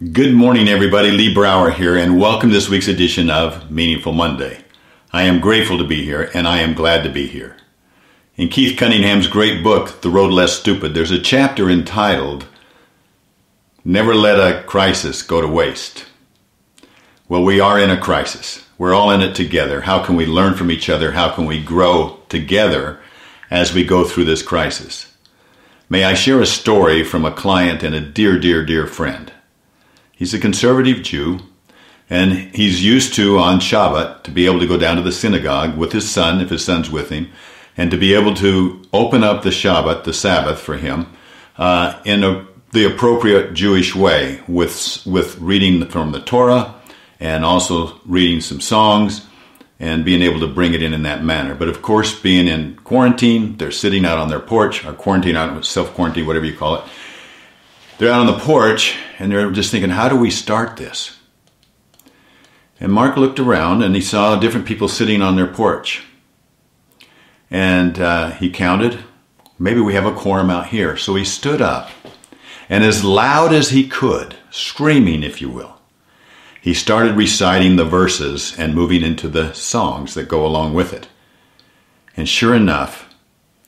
Good morning, everybody. Lee Brower here, and welcome to this week's edition of Meaningful Monday. I am grateful to be here, and I am glad to be here. In Keith Cunningham's great book, The Road Less Stupid, there's a chapter entitled Never Let a Crisis Go to Waste. Well, we are in a crisis. We're all in it together. How can we learn from each other? How can we grow together as we go through this crisis? May I share a story from a client and a dear, dear, dear friend? He's a conservative Jew, and he's used to, on Shabbat, to be able to go down to the synagogue with his son, if his son's with him, and to be able to open up the Shabbat, the Sabbath, for him uh, in a, the appropriate Jewish way, with, with reading from the Torah and also reading some songs and being able to bring it in in that manner. But of course, being in quarantine, they're sitting out on their porch, or quarantine out, self quarantine, whatever you call it they're out on the porch and they're just thinking, how do we start this? And Mark looked around and he saw different people sitting on their porch. And uh, he counted, maybe we have a quorum out here. So he stood up and, as loud as he could, screaming, if you will, he started reciting the verses and moving into the songs that go along with it. And sure enough,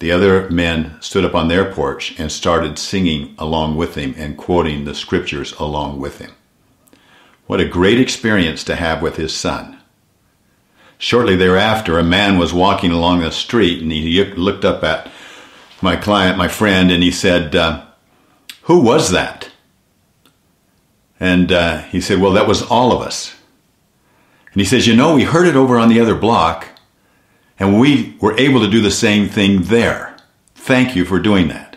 the other men stood up on their porch and started singing along with him and quoting the scriptures along with him. What a great experience to have with his son. Shortly thereafter, a man was walking along the street and he looked up at my client, my friend, and he said, uh, Who was that? And uh, he said, Well, that was all of us. And he says, You know, we heard it over on the other block, and we were able to do the same thing there. Thank you for doing that.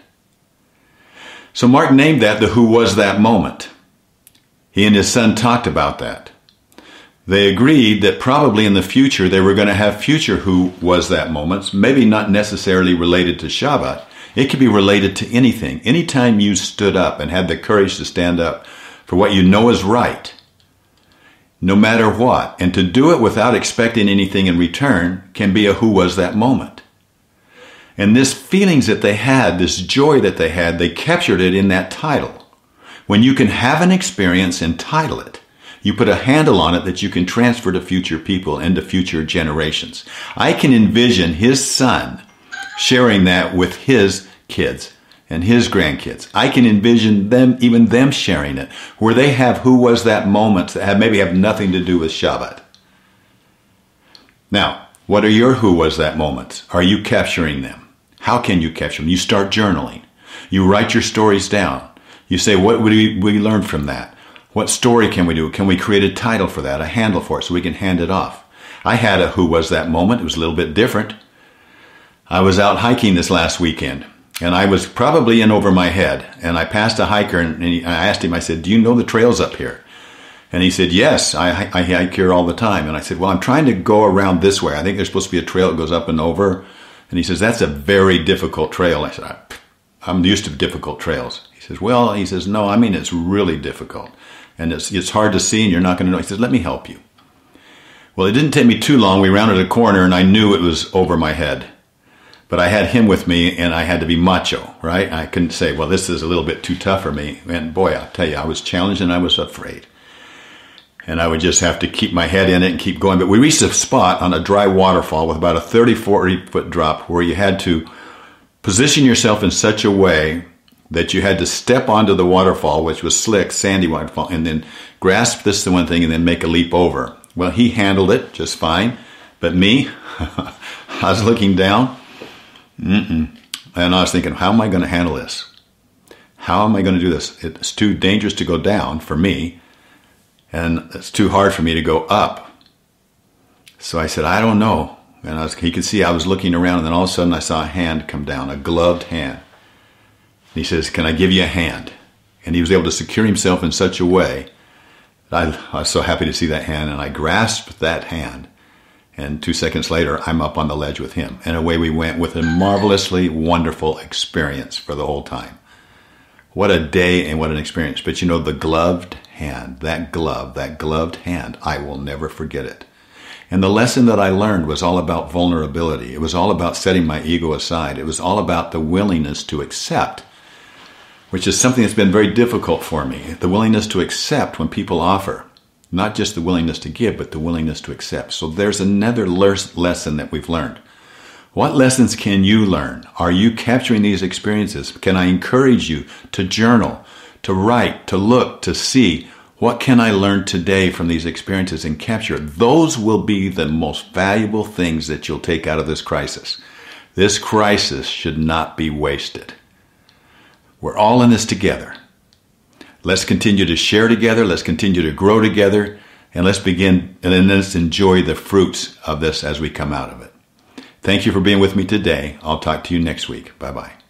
So Mark named that the Who Was That Moment. He and his son talked about that. They agreed that probably in the future they were going to have future Who Was That moments, maybe not necessarily related to Shabbat. It could be related to anything. Anytime you stood up and had the courage to stand up for what you know is right, no matter what. And to do it without expecting anything in return can be a who was that moment. And this feelings that they had, this joy that they had, they captured it in that title. When you can have an experience and title it, you put a handle on it that you can transfer to future people and to future generations. I can envision his son sharing that with his kids and his grandkids. I can envision them, even them sharing it, where they have who was that moment that have, maybe have nothing to do with Shabbat. Now, what are your who was that moments? Are you capturing them? How can you capture them? You start journaling. You write your stories down. You say, what would we, we learn from that? What story can we do? Can we create a title for that, a handle for it, so we can hand it off? I had a who was that moment. It was a little bit different. I was out hiking this last weekend and I was probably in over my head. And I passed a hiker, and, he, I asked him, I said, "Do you know the trails up here?" And he said, "Yes, I, I hike here all the time." And I said, "Well, I'm trying to go around this way. I think there's supposed to be a trail that goes up and over." And he says, "That's a very difficult trail." I said, "I'm used to difficult trails." He says, "Well," he says, "No, I mean it's really difficult, and it's it's hard to see, and you're not going to know." He says, "Let me help you." Well, it didn't take me too long. We rounded a corner, and I knew it was over my head but I had him with me and I had to be macho, right? I couldn't say, well, this is a little bit too tough for me. And boy, I'll tell you, I was challenged and I was afraid. And I would just have to keep my head in it and keep going. But we reached a spot on a dry waterfall with about a 30, 40 foot drop where you had to position yourself in such a way that you had to step onto the waterfall, which was slick, sandy waterfall, and then grasp this the one thing and then make a leap over. Well, he handled it just fine. But me, I was looking down Mm-mm. And I was thinking, how am I going to handle this? How am I going to do this? It's too dangerous to go down for me, and it's too hard for me to go up. So I said, I don't know. And was, he could see I was looking around, and then all of a sudden I saw a hand come down, a gloved hand. And he says, Can I give you a hand? And he was able to secure himself in such a way I, I was so happy to see that hand, and I grasped that hand and two seconds later, I'm up on the ledge with him. And away we went with a marvelously wonderful experience for the whole time. What a day and what an experience. But you know, the gloved hand, that glove, that gloved hand, I will never forget it. And the lesson that I learned was all about vulnerability. It was all about setting my ego aside. It was all about the willingness to accept which is something that's been very difficult for me. The willingness to accept when people offer, not just the willingness to give, but the willingness to accept. So there's another lesson that we've learned. What lessons can you learn? Are you capturing these experiences? Can I encourage you to journal, to write, to look, to see what can I learn today from these experiences and capture? Those will be the most valuable things that you'll take out of this crisis. This crisis should not be wasted. We're all in this together. Let's continue to share together. Let's continue to grow together. And let's begin and let's enjoy the fruits of this as we come out of it. Thank you for being with me today. I'll talk to you next week. Bye bye.